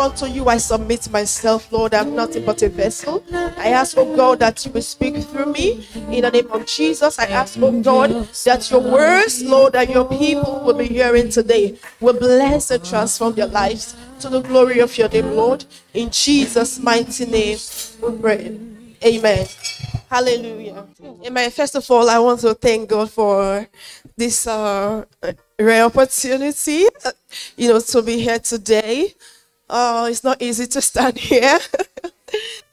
unto you I submit myself, Lord. I'm nothing but a vessel. I ask, oh God, that you will speak through me in the name of Jesus. I ask, oh God, that your words, Lord, that your people will be hearing today will bless and transform their lives to the glory of your name, Lord. In Jesus' mighty name, we pray. Amen. Hallelujah. Amen. First of all, I want to thank God for this uh, rare opportunity, uh, you know, to be here today. Uh, it's not easy to stand here.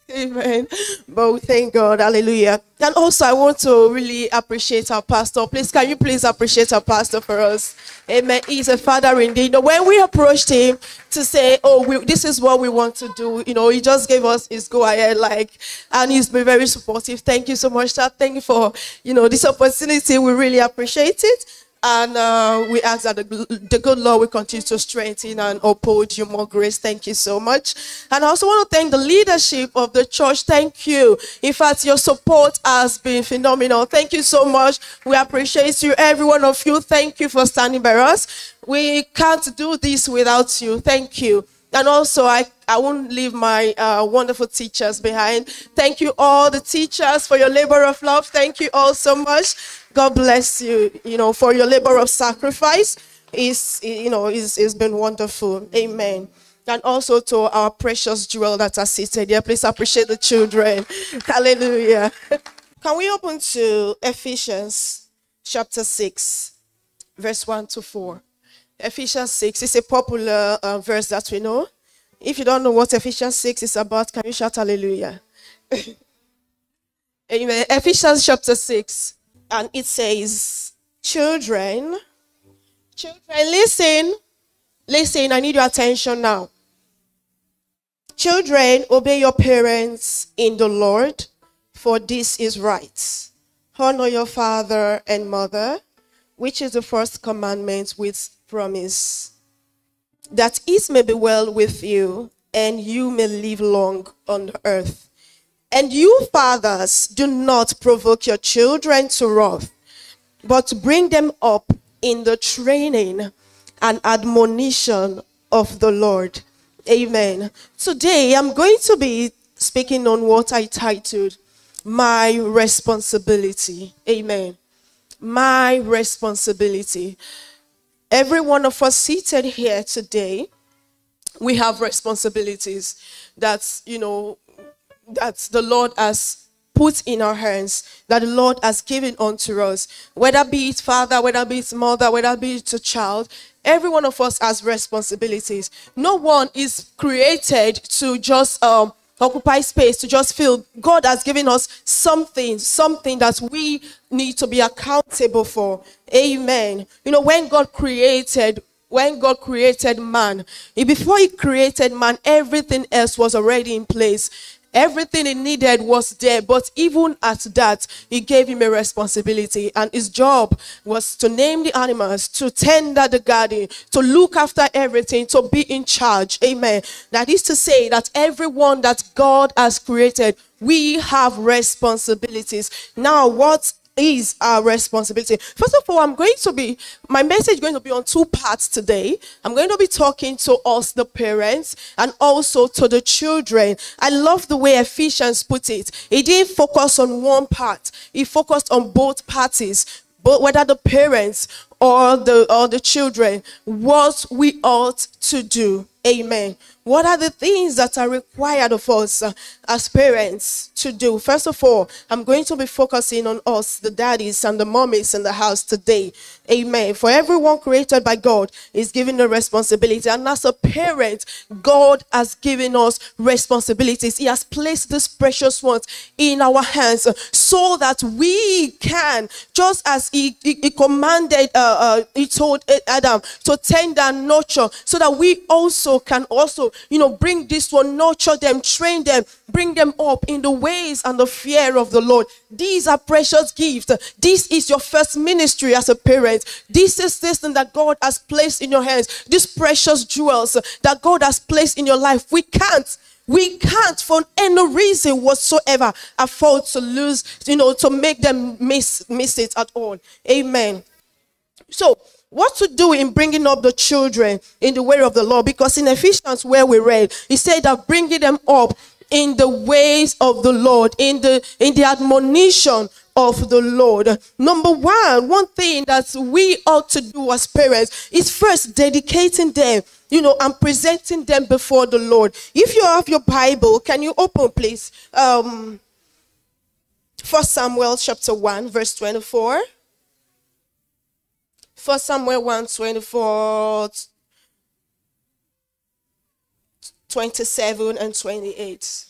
Amen. But we thank God. Hallelujah. And also, I want to really appreciate our pastor. Please, can you please appreciate our pastor for us? Amen. He's a father indeed. You know, when we approached him to say, Oh, we, this is what we want to do, you know, he just gave us his go ahead, like, and he's been very supportive. Thank you so much, sir. Thank you for, you know, this opportunity. We really appreciate it. And uh, we ask that the, the, good Lord will continue to strengthen and uphold you more grace. Thank you so much. And I also want to thank the leadership of the church. Thank you. In fact, your support has been phenomenal. Thank you so much. We appreciate you, every one of you. Thank you for standing by us. We can't do this without you. Thank you. And also, I, I won't leave my uh, wonderful teachers behind. Thank you, all the teachers, for your labor of love. Thank you all so much. God bless you, you know, for your labor of sacrifice. Is you know, is it's been wonderful. Amen. And also to our precious jewel that are seated here. Please appreciate the children. Hallelujah. Can we open to Ephesians chapter 6, verse 1 to 4? Ephesians 6 is a popular uh, verse that we know. If you don't know what Ephesians 6 is about, can you shout hallelujah? Amen. Ephesians chapter 6, and it says, Children, children, listen, listen, I need your attention now. Children, obey your parents in the Lord, for this is right. Honor your father and mother, which is the first commandment with promise, that it may be well with you and you may live long on earth. And you, fathers, do not provoke your children to wrath, but bring them up in the training and admonition of the Lord. Amen. Today, I'm going to be speaking on what I titled My Responsibility. Amen. My responsibility. Every one of us seated here today, we have responsibilities that, you know, that the Lord has put in our hands, that the Lord has given unto us, whether be it father, whether be it mother, whether be it a child, every one of us has responsibilities. No one is created to just um, occupy space, to just feel God has given us something, something that we need to be accountable for. Amen. You know, when God created when God created man, before He created man, everything else was already in place. Everything he needed was there, but even at that, he gave him a responsibility, and his job was to name the animals, to tender the garden, to look after everything, to be in charge. Amen. That is to say that everyone that God has created, we have responsibilities. Now, what is our responsibility. First of all, I'm going to be, my message going to be on two parts today. I'm going to be talking to us, the parents, and also to the children. I love the way Ephesians put it. He didn't focus on one part, he focused on both parties. But whether the parents or the or the children, what we ought to do. Amen. What are the things that are required of us uh, as parents to do? First of all, I'm going to be focusing on us, the daddies and the mommies in the house today. Amen. For everyone created by God is given a responsibility. And as a parent, God has given us responsibilities. He has placed these precious ones in our hands so that we can, just as He, he, he commanded, uh, uh, He told Adam to tend and nurture, so that we also can also you know, bring this one, nurture them, train them, bring them up in the ways and the fear of the Lord. These are precious gifts. This is your first ministry as a parent. This is this thing that God has placed in your hands. These precious jewels that God has placed in your life. We can't we can't for any reason whatsoever afford to lose you know to make them miss miss it at all amen so what to do in bringing up the children in the way of the Lord. Because in Ephesians, where we read, he said that bringing them up in the ways of the Lord, in the in the admonition of the Lord. Number one, one thing that we ought to do as parents is first dedicating them, you know, and presenting them before the Lord. If you have your Bible, can you open, please? Um, First Samuel chapter 1, verse 24. First Samuel 1, 24, 27, and 28.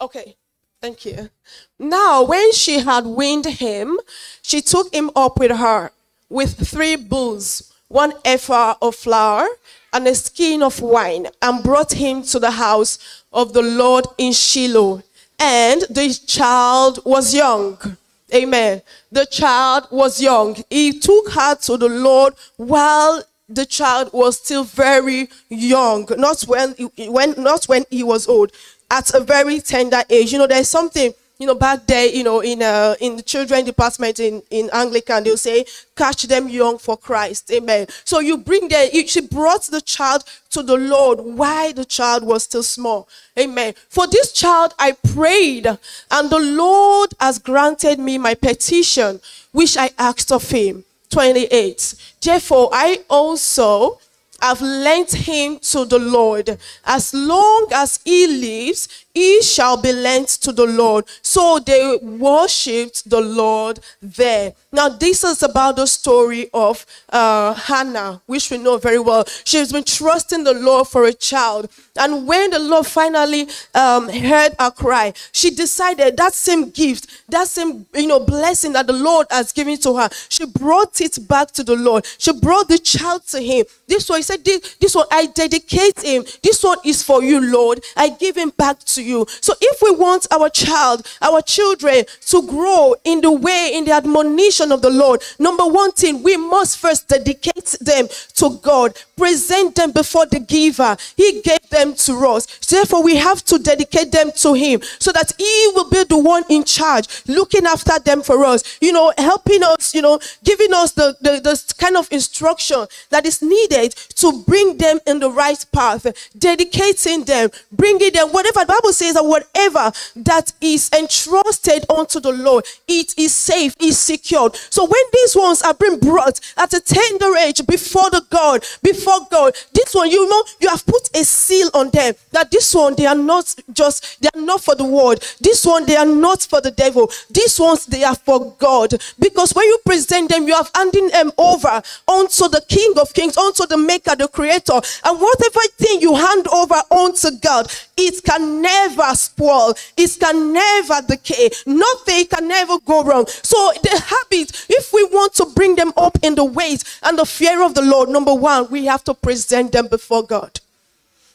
Okay. Thank you. Now, when she had weaned him, she took him up with her with three bulls, one ephah of flour, and a skin of wine, and brought him to the house of the Lord in Shiloh. And the child was young. Amen. The child was young. He took her to the Lord while the child was still very young, not when, when, not when he was old at a very tender age. You know, there's something, you know, back there, you know, in uh, in the children department in, in Anglican, they'll say, catch them young for Christ. Amen. So you bring them, she brought the child to the Lord while the child was still small. Amen. For this child, I prayed, and the Lord has granted me my petition, which I asked of him. 28. Therefore, I also have lent him to the Lord. As long as he lives, he shall be lent to the Lord. So they worshipped the Lord there. Now, this is about the story of uh, Hannah, which we know very well. She's been trusting the Lord for a child. And when the Lord finally um, heard her cry, she decided that same gift, that same you know blessing that the Lord has given to her, she brought it back to the Lord. She brought the child to him. This one, he said, this, this one, I dedicate him. This one is for you, Lord. I give him back to you. So if we want our child, our children to grow in the way, in the admonition of the Lord, number one thing, we must first dedicate them to God, present them before the giver. He gave them to us. Therefore, we have to dedicate them to Him so that He will be the one in charge, looking after them for us, you know, helping us, you know, giving us the, the, the kind of instruction that is needed to bring them in the right path, dedicating them, bringing them, whatever the Bible says that whatever that is entrusted unto the Lord, it is safe, is secured. So when these ones are being brought at a tender age before the God, before God, this one, you know, you have put a seal on them that this one, they are not just, they are not for the world. This one, they are not for the devil. These ones, they are for God. Because when you present them, you have handing them over unto the King of Kings, unto the Maker, the Creator. And whatever thing you hand over unto God, it can never spoil. It can never decay. Nothing can never go wrong. So the habit, if we want to bring them up in the ways and the fear of the Lord, number one, we have to present them before God.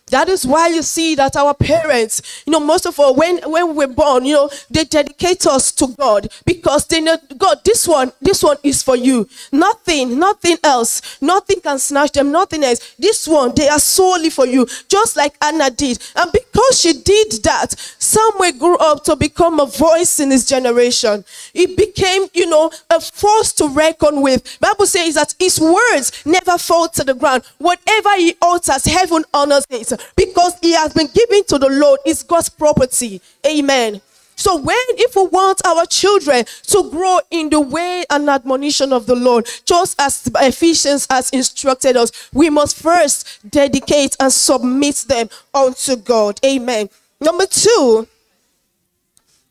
That is why you see that our parents, you know, most of all, when, when we're born, you know, they dedicate us to God because they know, God, this one, this one is for you. Nothing, nothing else. Nothing can snatch them, nothing else. This one, they are solely for you, just like Anna did. And because she did that, Samuel grew up to become a voice in his generation. He became, you know, a force to reckon with. Bible says that his words never fall to the ground. Whatever he utters, heaven honors it because he has been given to the Lord. It's God's property. Amen. So when if we want our children to grow in the way and admonition of the Lord, just as Ephesians has instructed us, we must first dedicate and submit them unto God. Amen. Number two,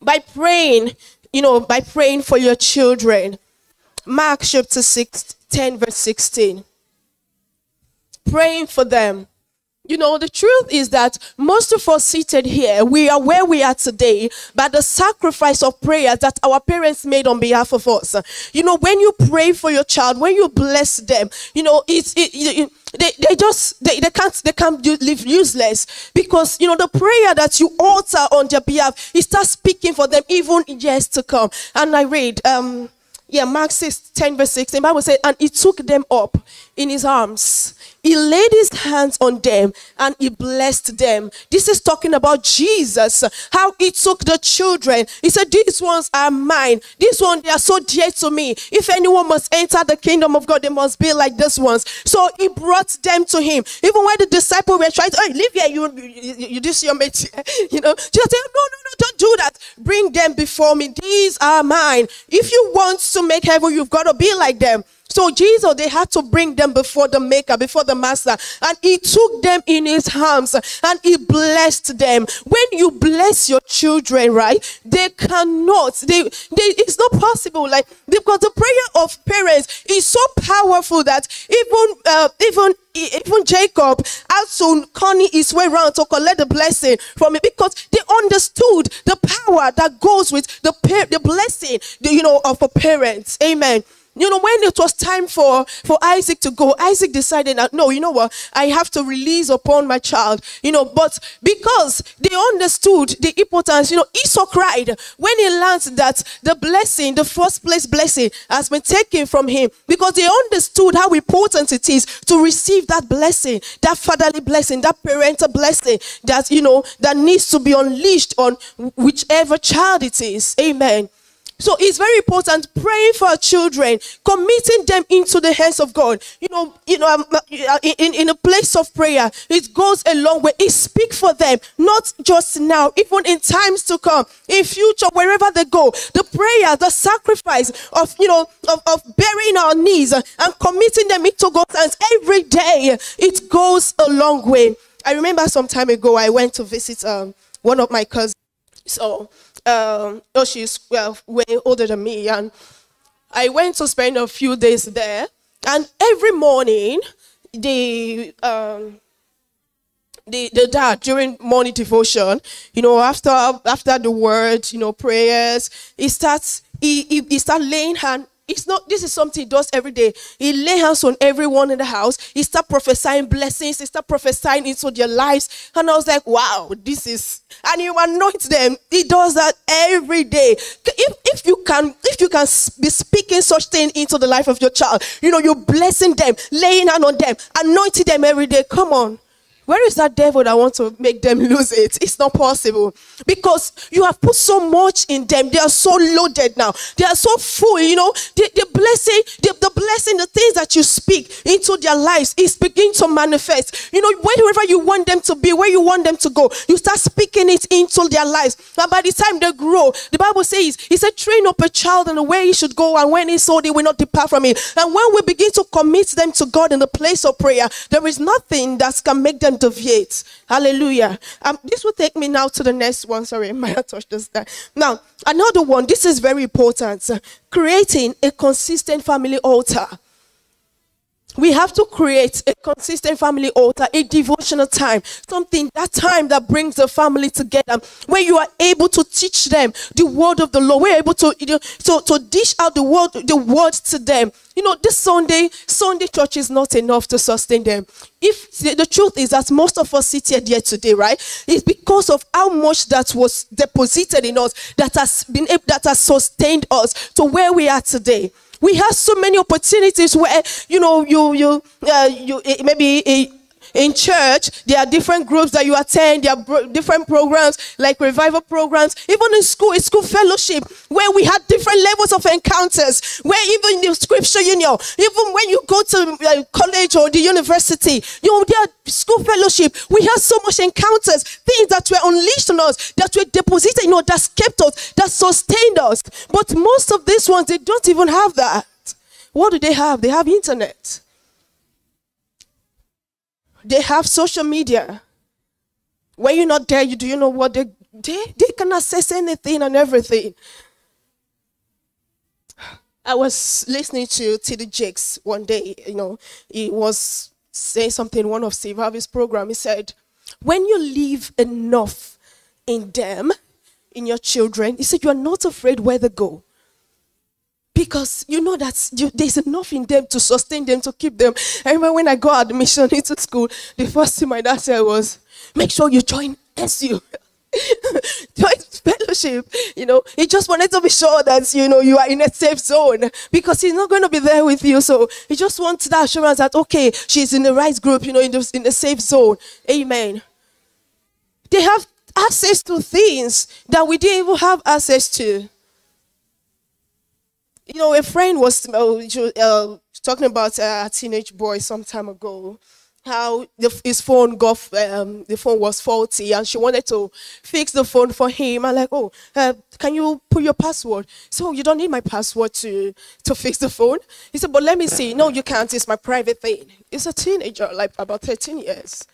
by praying, you know, by praying for your children. Mark chapter 6, 10, verse 16. Praying for them you know, the truth is that most of us seated here, we are where we are today by the sacrifice of prayer that our parents made on behalf of us. You know, when you pray for your child, when you bless them, you know, it's, it, it, they, they just, they, they can't, they can't live useless because, you know, the prayer that you alter on their behalf, it starts speaking for them even years to come. And I read, um, yeah, Mark 6, 10 verse 16, Bible said, and he took them up in his arms. He laid his hands on them and he blessed them. This is talking about Jesus, how he took the children. He said, These ones are mine. These ones, they are so dear to me. If anyone must enter the kingdom of God, they must be like these ones. So he brought them to him. Even when the disciples were trying to, hey, live here, you, you, you this your mate. you know, just say, No, no, no, don't do that. Bring them before me. These are mine. If you want to make heaven, you've got to be like them. So Jesus, they had to bring them before the maker, before the master. And he took them in his arms and he blessed them. When you bless your children, right, they cannot, they, they it's not possible. Like, because the prayer of parents is so powerful that even, uh, even even Jacob had to conny his way around to collect the blessing from it because they understood the power that goes with the the blessing, the, you know, of a parent. Amen. You know, when it was time for, for Isaac to go, Isaac decided that, no, you know what? I have to release upon my child. You know, but because they understood the importance, you know, Esau cried when he learned that the blessing, the first place blessing, has been taken from him because they understood how important it is to receive that blessing, that fatherly blessing, that parental blessing that, you know, that needs to be unleashed on whichever child it is. Amen. So it's very important praying for our children, committing them into the hands of God. You know, you know, uh, in, in a place of prayer, it goes a long way. It speaks for them, not just now, even in times to come, in future, wherever they go. The prayer, the sacrifice of, you know, of, of burying our knees and committing them into God's hands every day, it goes a long way. I remember some time ago, I went to visit um, one of my cousins. So um, oh, she's well, way older than me. And I went to spend a few days there. And every morning, the, um, the, the dad during morning devotion, you know, after after the word, you know, prayers, he starts he, he, he starts laying hand it's not this is something he does every day. He lay hands on everyone in the house. He start prophesying blessings. He start prophesying into their lives. And i was like wow this is and you anoint them. He does that every day. If, if you can if you can be speaking such thing into the life of your child you know you're blessing them laying hand on them anointing them every day. Come on where is that devil that wants to make them lose it? It's not possible. Because you have put so much in them. They are so loaded now. They are so full, you know. The, the blessing, the, the blessing, the things that you speak into their lives is beginning to manifest. You know, wherever you want them to be, where you want them to go, you start speaking it into their lives. And by the time they grow, the Bible says, He said, train up a child in the way he should go, and when he's old, he will not depart from it. And when we begin to commit them to God in the place of prayer, there is nothing that can make them deviate. Hallelujah. Um, this will take me now to the next one. Sorry, my touch this guy. Now, another one. This is very important. creating a consistent family altar. We have to create a consistent family altar, a devotional time, something that time that brings the family together, where you are able to teach them the word of the Lord. We're able to, you know, to, to dish out the word, the word to them. You know, this Sunday, Sunday church is not enough to sustain them. If the truth is that most of us sit here, here today, right? It's because of how much that was deposited in us that has been that has sustained us to where we are today. We have so many opportunities where you know you you uh, you maybe in church, there are different groups that you attend, there are different programs like revival programs. Even in school, a school fellowship where we had different levels of encounters. Where even in the scripture union, even when you go to uh, college or the university, you know, there are school fellowship, we had so much encounters, things that were unleashed on us, that were deposited, you know, that kept us, that sustained us. But most of these ones, they don't even have that. What do they have? They have internet. They have social media. When you're not there, you do you know what they they, they can access anything and everything. I was listening to T.D. Jakes one day, you know, he was saying something in one of Steve Harvey's program. He said, when you leave enough in them, in your children, he said, you are not afraid where they go because you know that you, there's enough in them to sustain them, to keep them. I remember when I got admission into school, the first thing my dad said was, make sure you join SU. join fellowship, you know, he just wanted to be sure that, you know, you are in a safe zone because he's not going to be there with you. So he just wants that assurance that, okay, she's in the right group, you know, in the, in the safe zone. Amen. They have access to things that we didn't even have access to. You know, a friend was uh, uh talking about a teenage boy some time ago how his phone got um, the phone was faulty and she wanted to fix the phone for him. I'm like oh uh, can you put your password? So you don't need my password to to fix the phone. He said but let me see. No you can't. It's my private thing. It's a teenager like about 13 years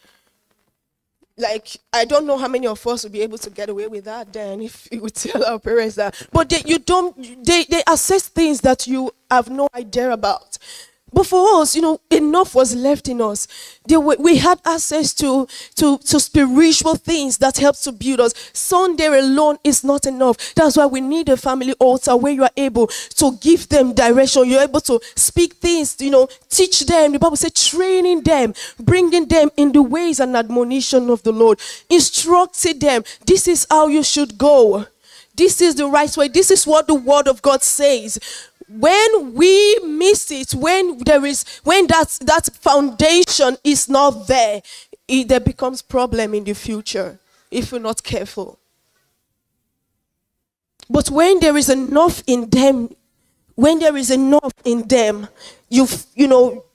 like I don't know how many of us would be able to get away with that then if we would tell our parents that. But they, you don't they, they assess things that you have no idea about. But for us, you know, enough was left in us. Were, we had access to, to, to spiritual things that help to build us. Sunday alone is not enough. That's why we need a family altar where you are able to give them direction. You're able to speak things, you know, teach them. The Bible says training them, bringing them in the ways and admonition of the Lord, instructing them. This is how you should go. This is the right way. This is what the word of God says when we miss it when there is when that that foundation is not there it there becomes problem in the future if we're not careful. But when there is enough in them when there is enough in them you you know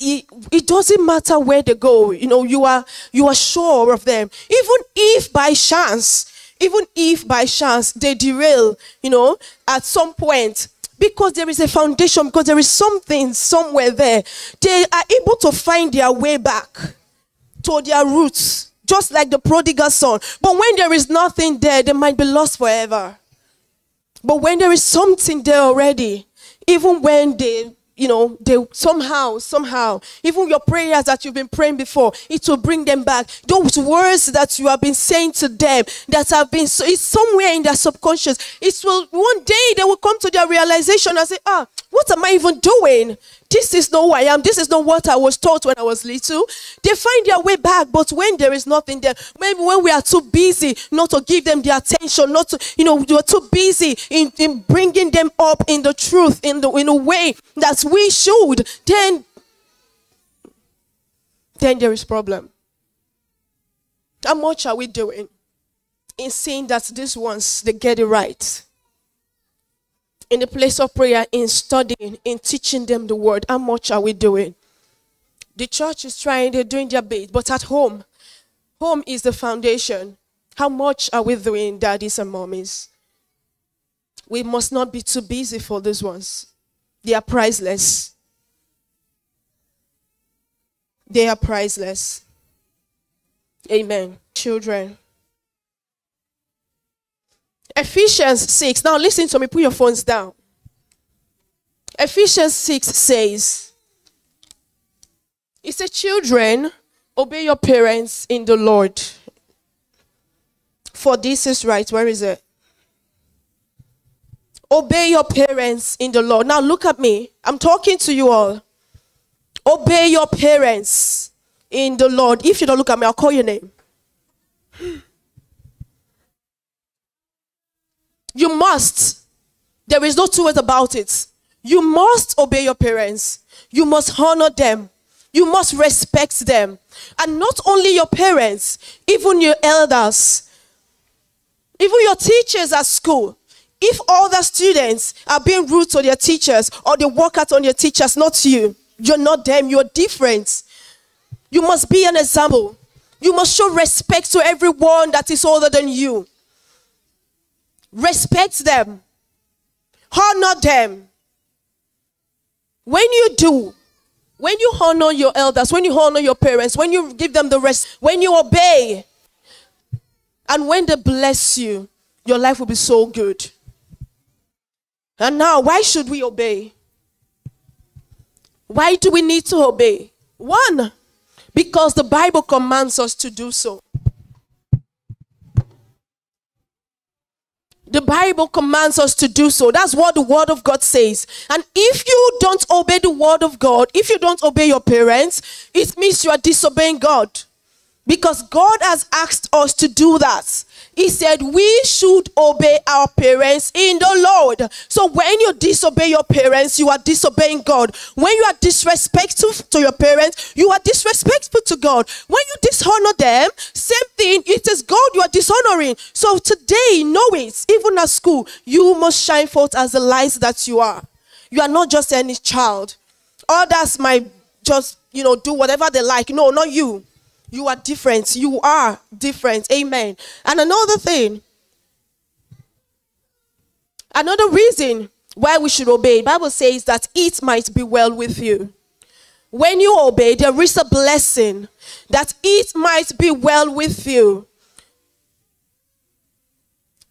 it, it doesn't matter where they go you know you are you are sure of them. Even if by chance even if by chance they derail you know at some point because there is a foundation, because there is something somewhere there. They are able to find their way back to their roots, just like the prodigal son. But when there is nothing there, they might be lost forever. But when there is something there already, even when they you know, they somehow, somehow, even your prayers that you've been praying before, it will bring them back. Those words that you have been saying to them that have been, so it's somewhere in their subconscious. It will, one day they will come to their realization and say, ah, what am I even doing? This is not who I am. This is not what I was taught when I was little. They find their way back, but when there is nothing there, maybe when we are too busy not to give them the attention, not to, you know, we are too busy in, in bringing them up in the truth, in the in a way that we should, then then there is problem. How much are we doing in saying that these ones they get it right? In the place of prayer, in studying, in teaching them the word. How much are we doing? The church is trying, they're doing their bit, but at home, home is the foundation. How much are we doing, daddies and mommies? We must not be too busy for these ones. They are priceless. They are priceless. Amen. Children. Ephesians 6. Now listen to me. Put your phones down. Ephesians 6 says, It says, Children, obey your parents in the Lord. For this is right. Where is it? Obey your parents in the Lord. Now look at me. I'm talking to you all. Obey your parents in the Lord. If you don't look at me, I'll call your name. You must. There is no two ways about it. You must obey your parents. You must honor them. You must respect them. And not only your parents, even your elders, even your teachers at school. If all the students are being rude to their teachers or they work out on their teachers, not you, you're not them, you're different. You must be an example. You must show respect to everyone that is older than you respect them, honor them. When you do, when you honor your elders, when you honor your parents, when you give them the rest, when you obey, and when they bless you, your life will be so good. And now, why should we obey? Why do we need to obey? One, because the Bible commands us to do so. The Bible commands us to do so. That's what the Word of God says. And if you don't obey the Word of God, if you don't obey your parents, it means you are disobeying God. Because God has asked us to do that. He said we should obey our parents in the Lord. So when you disobey your parents, you are disobeying God. When you are disrespectful to your parents, you are disrespectful to God. When you dishonor them, same thing, it is God you are dishonoring. So today, know it, even at school, you must shine forth as the light that you are. You are not just any child. Others might just, you know, do whatever they like. No, not you. You are different. You are different. Amen. And another thing, another reason why we should obey, Bible says that it might be well with you. When you obey, there is a blessing that it might be well with you.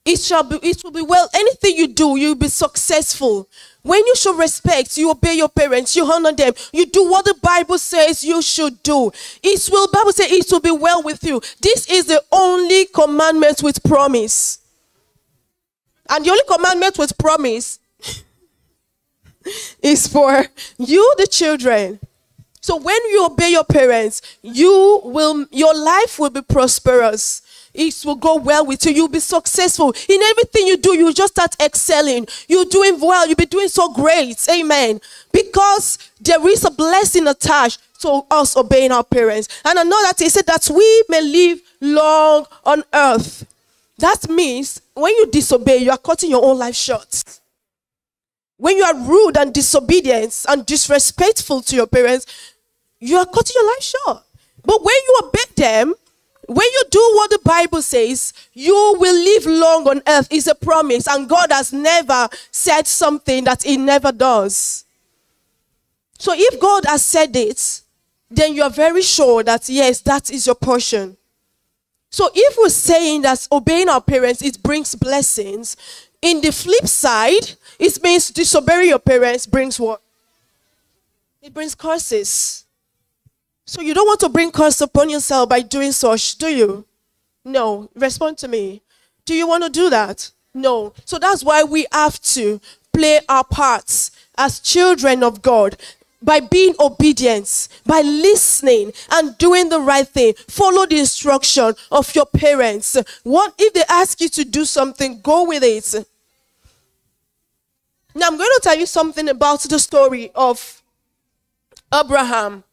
It shall be, it will be well. Anything you do, you'll be successful. When you show respect, you obey your parents, you honor them, you do what the Bible says you should do. It will, Bible says it will be well with you. This is the only commandment with promise. And the only commandment with promise is for you, the children. So when you obey your parents, you will your life will be prosperous it will go well with you. You'll be successful in everything you do. You'll just start excelling. You're doing well. You'll be doing so great. Amen. Because there is a blessing attached to us obeying our parents. And I know that he said that we may live long on earth. That means when you disobey, you are cutting your own life short. When you are rude and disobedient and disrespectful to your parents, you are cutting your life short. But when you obey them, when you do what the Bible says, you will live long on earth is a promise, and God has never said something that He never does. So if God has said it, then you are very sure that yes, that is your portion. So if we're saying that obeying our parents it brings blessings, in the flip side, it means disobeying your parents brings what? It brings curses. So you don't want to bring curse upon yourself by doing such, do you? No. Respond to me. Do you want to do that? No. So that's why we have to play our parts as children of God by being obedient, by listening and doing the right thing. Follow the instruction of your parents. What if they ask you to do something? Go with it. Now I'm going to tell you something about the story of Abraham.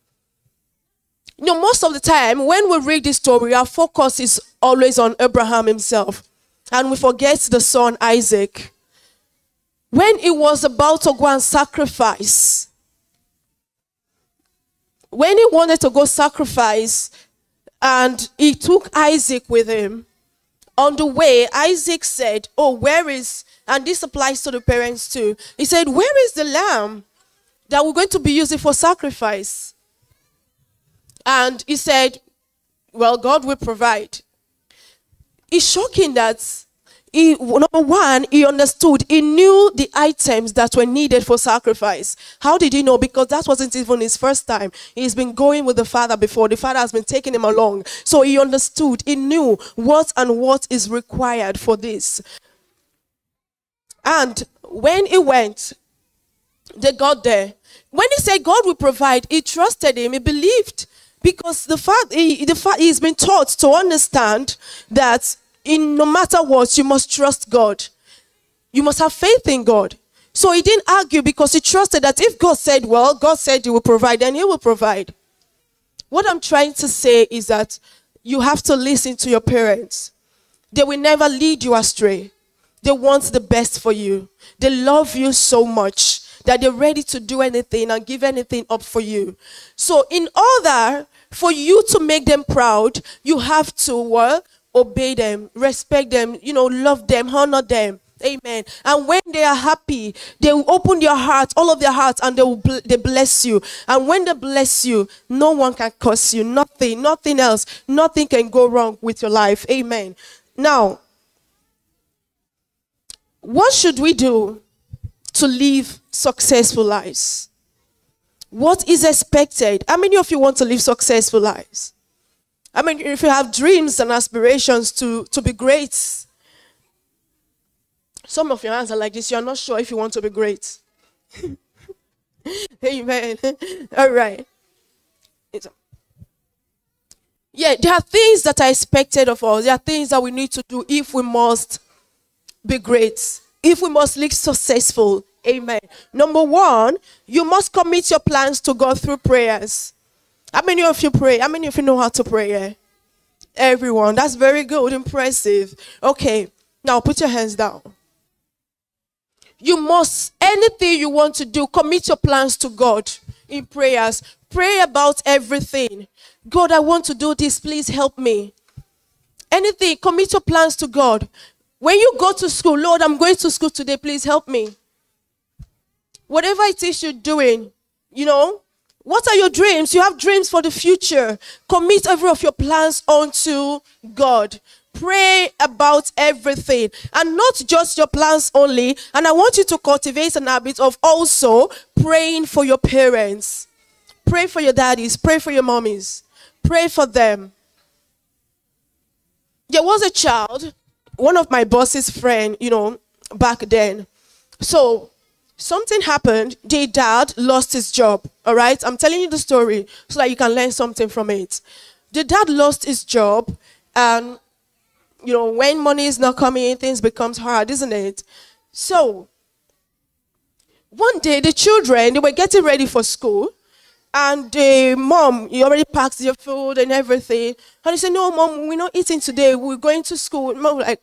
You know, most of the time when we read this story, our focus is always on Abraham himself. And we forget the son Isaac. When he was about to go and sacrifice, when he wanted to go sacrifice, and he took Isaac with him, on the way, Isaac said, Oh, where is, and this applies to the parents too. He said, Where is the lamb that we're going to be using for sacrifice? And he said, Well, God will provide. It's shocking that he, number one, he understood, he knew the items that were needed for sacrifice. How did he know? Because that wasn't even his first time. He's been going with the father before. The father has been taking him along. So he understood, he knew what and what is required for this. And when he went, they got there. When he said God will provide, he trusted him, he believed. Because the fact, he, the fact he's been taught to understand that in no matter what, you must trust God. You must have faith in God. So he didn't argue because he trusted that if God said, well, God said he will provide, then he will provide. What I'm trying to say is that you have to listen to your parents. They will never lead you astray. They want the best for you. They love you so much that they're ready to do anything and give anything up for you. So, in order for you to make them proud, you have to uh, obey them, respect them, you know, love them, honor them. Amen. And when they are happy, they will open their hearts, all of their hearts, and they will bl- they bless you. And when they bless you, no one can curse you. Nothing, nothing else, nothing can go wrong with your life. Amen. Now, what should we do to live successful lives? What is expected? How many of you want to live successful lives? I mean, if you have dreams and aspirations to, to be great, some of your hands are like this. You're not sure if you want to be great. Amen. All right. Yeah, there are things that are expected of us. There are things that we need to do if we must be great, if we must look successful. Amen. Number one, you must commit your plans to God through prayers. How many of you pray? How many of you know how to pray? Everyone. That's very good. Impressive. Okay. Now put your hands down. You must, anything you want to do, commit your plans to God in prayers. Pray about everything. God, I want to do this. Please help me. Anything, commit your plans to God. When you go to school, Lord, I'm going to school today. Please help me. Whatever it is you're doing, you know, what are your dreams? You have dreams for the future. Commit every of your plans unto God. Pray about everything and not just your plans only. And I want you to cultivate an habit of also praying for your parents. Pray for your daddies. Pray for your mommies. Pray for them. There was a child, one of my boss's friend, you know, back then. So something happened. The dad lost his job. All right. I'm telling you the story so that you can learn something from it. The dad lost his job and you know, when money is not coming things becomes hard, isn't it? So, one day the children, they were getting ready for school, and the mom, you already packed your food and everything. And he said, no, mom, we're not eating today. We're going to school. Mom like,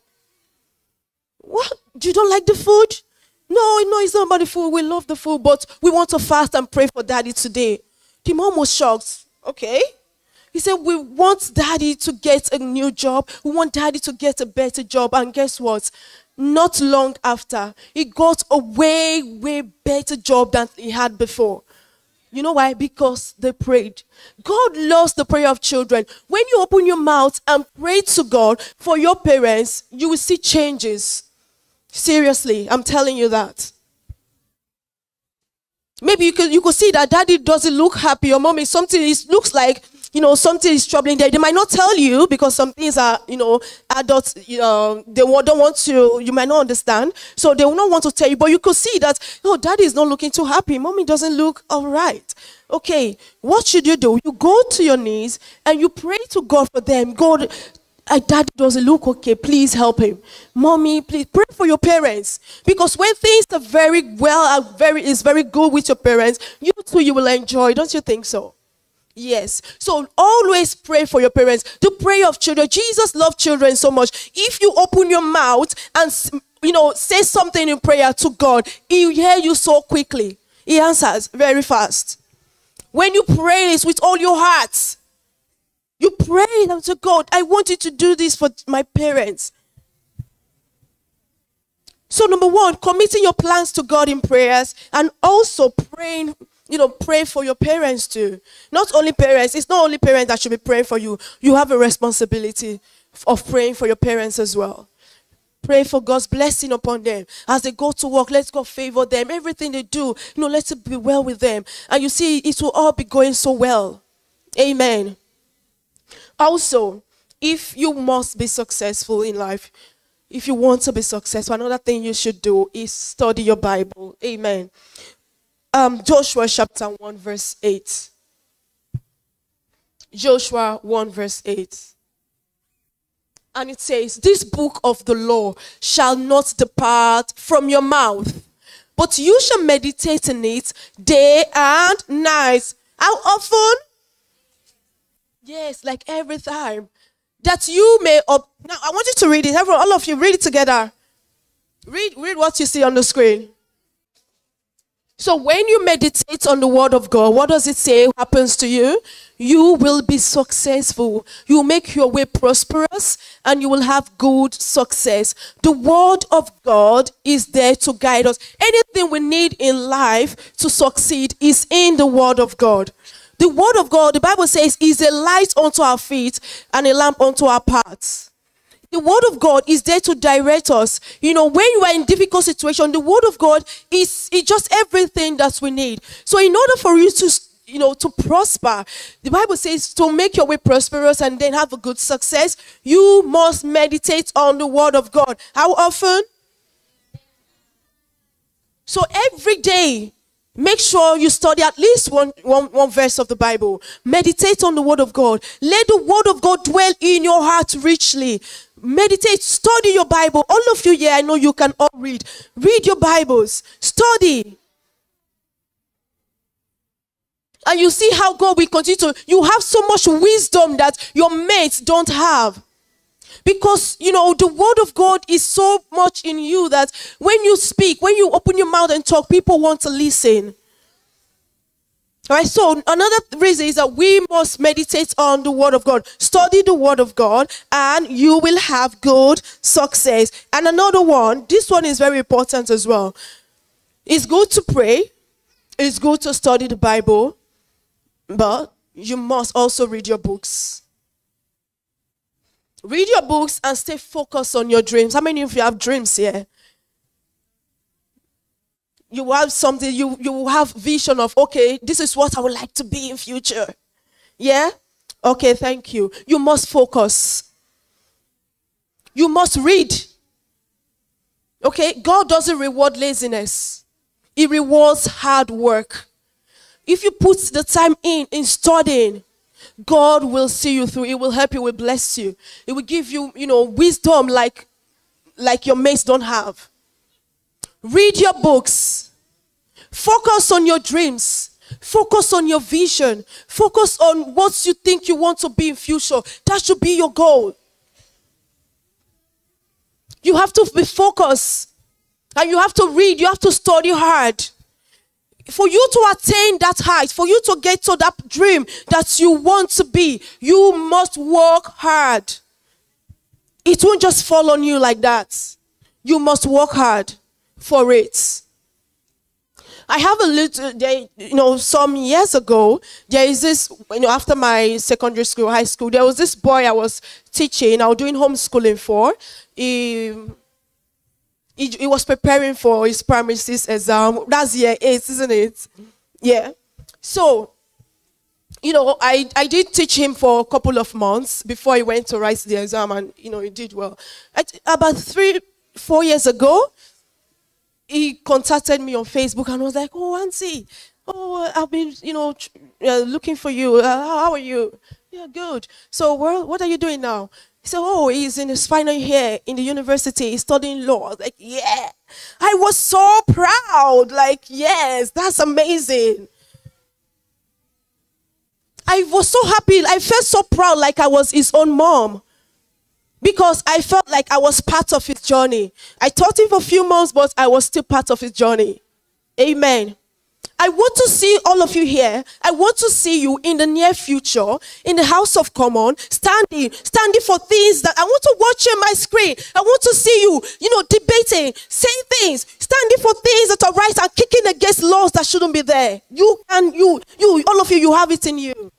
what? You don't like the food? No, no, it's not about the food. We love the food, but we want to fast and pray for daddy today. The mom was shocked. Okay. He said, We want daddy to get a new job. We want daddy to get a better job. And guess what? Not long after, he got a way, way better job than he had before. You know why? Because they prayed. God loves the prayer of children. When you open your mouth and pray to God for your parents, you will see changes. Seriously, I'm telling you that. Maybe you could you could see that daddy doesn't look happy or mommy something is looks like you know, something is troubling there. They might not tell you because some things are, you know, adults, you know, they don't want to, you might not understand. So they will not want to tell you, but you could see that, oh, daddy is not looking too happy. Mommy doesn't look all right. Okay, what should you do? You go to your knees and you pray to God for them. God, uh, daddy doesn't look okay. Please help him. Mommy, please pray for your parents. Because when things are very well, are very, is very good with your parents, you too, you will enjoy. Don't you think so? Yes. So always pray for your parents. The prayer of children. Jesus loved children so much. If you open your mouth and you know say something in prayer to God, He will hear you so quickly. He answers very fast. When you pray this with all your heart, you pray unto God. I want you to do this for my parents. So, number one, committing your plans to God in prayers and also praying you know, pray for your parents too. Not only parents, it's not only parents that should be praying for you. You have a responsibility of praying for your parents as well. Pray for God's blessing upon them as they go to work. Let God favor them. Everything they do, you know, let it be well with them. And you see, it will all be going so well. Amen. Also, if you must be successful in life, if you want to be successful, another thing you should do is study your Bible. Amen um, Joshua chapter 1, verse 8. Joshua 1, verse 8. And it says, This book of the law shall not depart from your mouth, but you shall meditate in it day and night. How often? Yes, like every time. That you may. Ob- now, I want you to read it. Everyone, all of you, read it together. Read, read what you see on the screen. So when you meditate on the word of God, what does it say happens to you? You will be successful. You make your way prosperous and you will have good success. The word of God is there to guide us. Anything we need in life to succeed is in the word of God. The word of God, the Bible says, is a light unto our feet and a lamp unto our paths. The word of God is there to direct us. You know, when you are in difficult situation, the word of God is, is just everything that we need. So in order for you to you know, to prosper. The Bible says to make your way prosperous and then have a good success, you must meditate on the word of God. How often? So every day, Make sure you study at least one, one, one verse of the Bible. Meditate on the Word of God. Let the Word of God dwell in your heart richly. Meditate, study your Bible. All of you here, I know you can all read. Read your Bibles, study. And you see how God will continue to, you have so much wisdom that your mates don't have. Because, you know, the word of God is so much in you that when you speak, when you open your mouth and talk, people want to listen. All right, so another reason is that we must meditate on the Word of God, study the Word of God, and you will have good success. And another one, this one is very important as well. It's good to pray, it's good to study the Bible, but you must also read your books. Read your books and stay focused on your dreams. How many of you have dreams here? You have something, you, you will have vision of, okay, this is what I would like to be in future. Yeah? Okay, thank you. You must focus. You must read. Okay? God doesn't reward laziness. He rewards hard work. If you put the time in in studying, God will see you through. It will help you, will bless you. It will give you, you know, wisdom like like your mates don't have. Read your books. Focus on your dreams. Focus on your vision. Focus on what you think you want to be in future. That should be your goal. You have to be focused. And you have to read. You have to study hard for you to attain that height, for you to get to that dream that you want to be, you must work hard. It won't just fall on you like that. You must work hard for it. I have a little, day, you know, some years ago, there is this, you know, after my secondary school, high school, there was this boy I was teaching, I was doing homeschooling for. He, he, he was preparing for his primary six exam. That's year eight, isn't it? Yeah. So, you know, I, I did teach him for a couple of months before he went to write the exam, and, you know, he did well. At, about three, four years ago, he contacted me on Facebook and was like, Oh, Auntie, oh, I've been, you know, uh, looking for you. Uh, how are you? Yeah, good. So, well, what are you doing now? Said, Oh, he's in his final year in the university, he's studying law. like, yeah. I was so proud. Like, yes, that's amazing. I was so happy. I felt so proud, like I was his own mom. Because I felt like I was part of his journey. I taught him for a few months, but I was still part of his journey. Amen. I want to see all of you here. I want to see you in the near future in the House of Common, standing, standing for things that I want to watch on my screen. I want to see you, you know, debating, saying things, standing for things that are right and kicking against laws that shouldn't be there. You and you, you, all of you, you have it in you.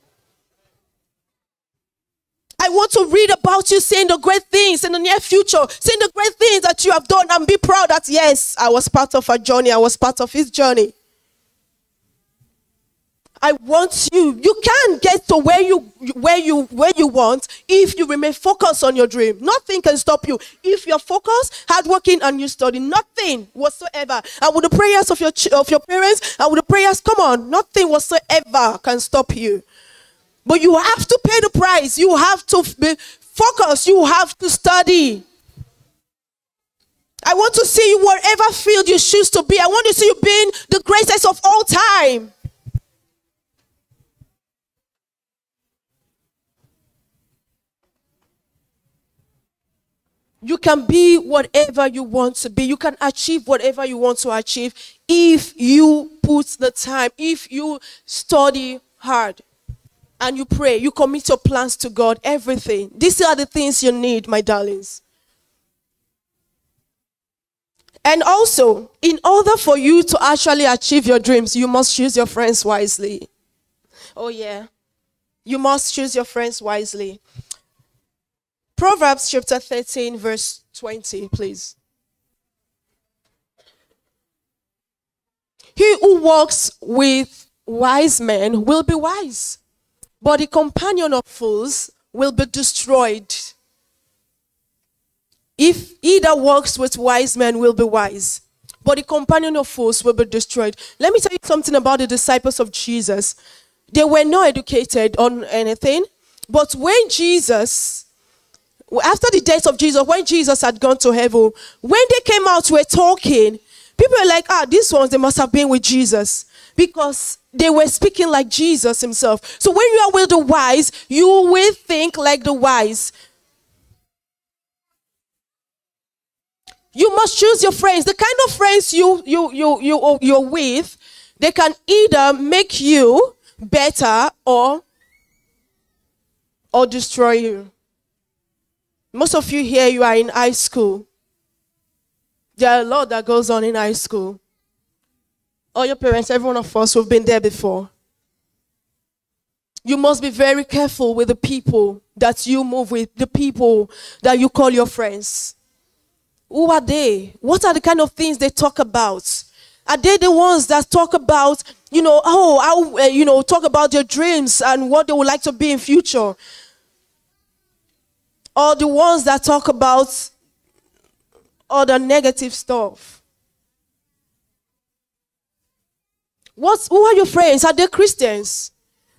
I want to read about you saying the great things in the near future, saying the great things that you have done and be proud that yes, I was part of a journey, I was part of his journey. I want you. You can get to where you where you where you want if you remain focused on your dream. Nothing can stop you if you're focused, hardworking, and you study. Nothing whatsoever. And with the prayers of your of your parents and with the prayers, come on, nothing whatsoever can stop you. But you have to pay the price. You have to be focused. You have to study. I want to see you whatever field you choose to be. I want to see you being the greatest of all time. You can be whatever you want to be. You can achieve whatever you want to achieve if you put the time, if you study hard and you pray, you commit your plans to God, everything. These are the things you need, my darlings. And also, in order for you to actually achieve your dreams, you must choose your friends wisely. Oh, yeah. You must choose your friends wisely. Proverbs chapter 13, verse 20, please. He who walks with wise men will be wise, but the companion of fools will be destroyed. If he that walks with wise men will be wise, but the companion of fools will be destroyed. Let me tell you something about the disciples of Jesus. They were not educated on anything, but when Jesus, after the death of Jesus, when Jesus had gone to heaven, when they came out, were talking, people were like, ah, these ones, they must have been with Jesus because they were speaking like Jesus himself. So when you are with the wise, you will think like the wise. You must choose your friends. The kind of friends you you you you you're with, they can either make you better or or destroy you. Most of you here, you are in high school. There are a lot that goes on in high school. All your parents, every one of us who've been there before. You must be very careful with the people that you move with, the people that you call your friends. Who are they? What are the kind of things they talk about? Are they the ones that talk about, you know, oh, how, uh, you know, talk about their dreams and what they would like to be in future? Or the ones that talk about all the negative stuff? What's, who are your friends? Are they Christians?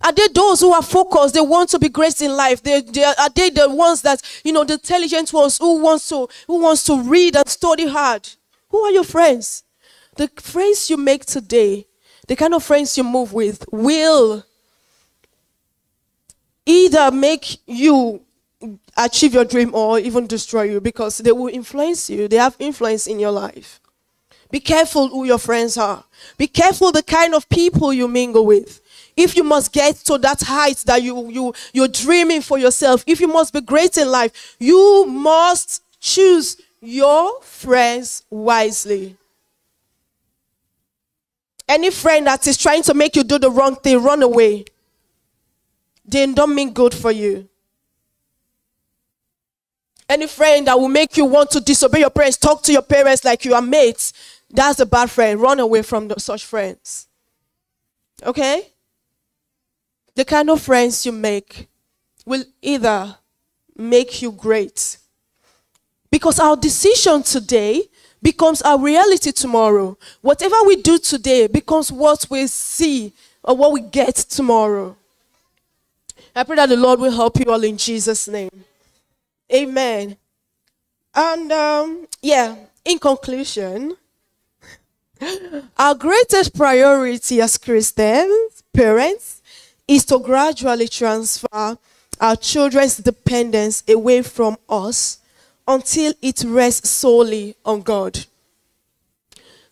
Are they those who are focused? They want to be great in life. They, they, are they the ones that, you know, the intelligent ones who wants to who wants to read and study hard? Who are your friends? The friends you make today, the kind of friends you move with, will either make you achieve your dream or even destroy you because they will influence you. They have influence in your life. Be careful who your friends are. Be careful the kind of people you mingle with if you must get to that height that you, you, you're dreaming for yourself, if you must be great in life, you must choose your friends wisely. Any friend that is trying to make you do the wrong thing, run away. They don't mean good for you. Any friend that will make you want to disobey your parents, talk to your parents like you are mates, that's a bad friend. Run away from the, such friends. Okay? the kind of friends you make will either make you great. Because our decision today becomes our reality tomorrow. Whatever we do today becomes what we see or what we get tomorrow. I pray that the Lord will help you all in Jesus' name. Amen. And um, yeah, in conclusion, our greatest priority as Christians, parents, is to gradually transfer our children's dependence away from us until it rests solely on God.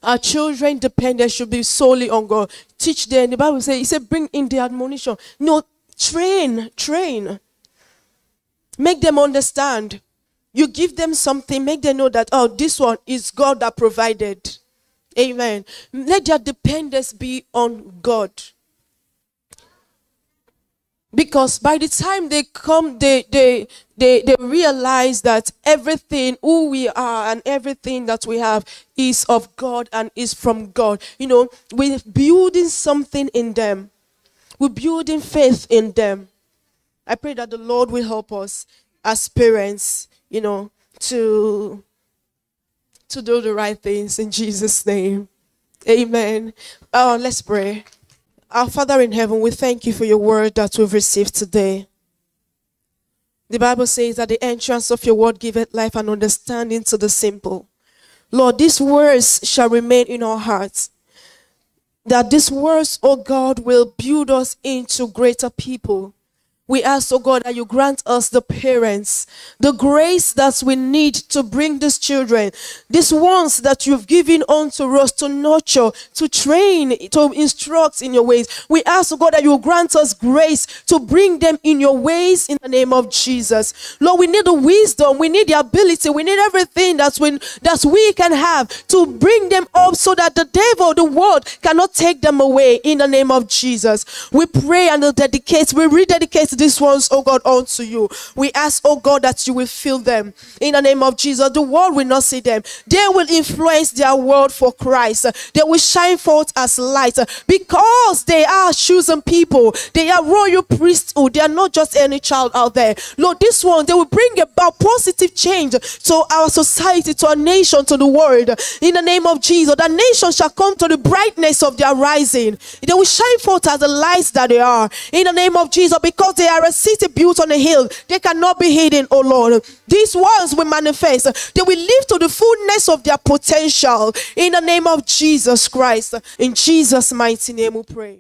Our children dependence should be solely on God. Teach them. The Bible says, He said, bring in the admonition. No, train, train. Make them understand. You give them something, make them know that, oh, this one is God that provided. Amen. Let their dependence be on God. Because by the time they come, they, they, they, they realize that everything, who we are and everything that we have is of God and is from God. You know, we're building something in them. We're building faith in them. I pray that the Lord will help us as parents, you know, to, to do the right things in Jesus' name. Amen. Oh, let's pray. Our Father in heaven, we thank you for your word that we've received today. The Bible says that the entrance of your word giveth life and understanding to the simple. Lord, these words shall remain in our hearts. That these words, O oh God, will build us into greater people we ask, oh God, that you grant us the parents, the grace that we need to bring these children, these ones that you've given unto us to nurture, to train, to instruct in your ways. We ask, oh God, that you grant us grace to bring them in your ways in the name of Jesus. Lord, we need the wisdom, we need the ability, we need everything that's when that we can have to bring them up so that the devil, the world, cannot take them away in the name of Jesus. We pray and dedicate, we rededicate these ones, oh God, unto you. We ask, oh God, that you will fill them in the name of Jesus. The world will not see them. They will influence their world for Christ. They will shine forth as light because they are chosen people. They are royal priesthood. They are not just any child out there. Lord, this one, they will bring about positive change to our society, to our nation, to the world. In the name of Jesus, the nation shall come to the brightness of their rising. They will shine forth as the lights that they are. In the name of Jesus, because they are a city built on a hill, they cannot be hidden, oh Lord. These ones will manifest. They will live to the fullness of their potential. In the name of Jesus Christ. In Jesus' mighty name we pray.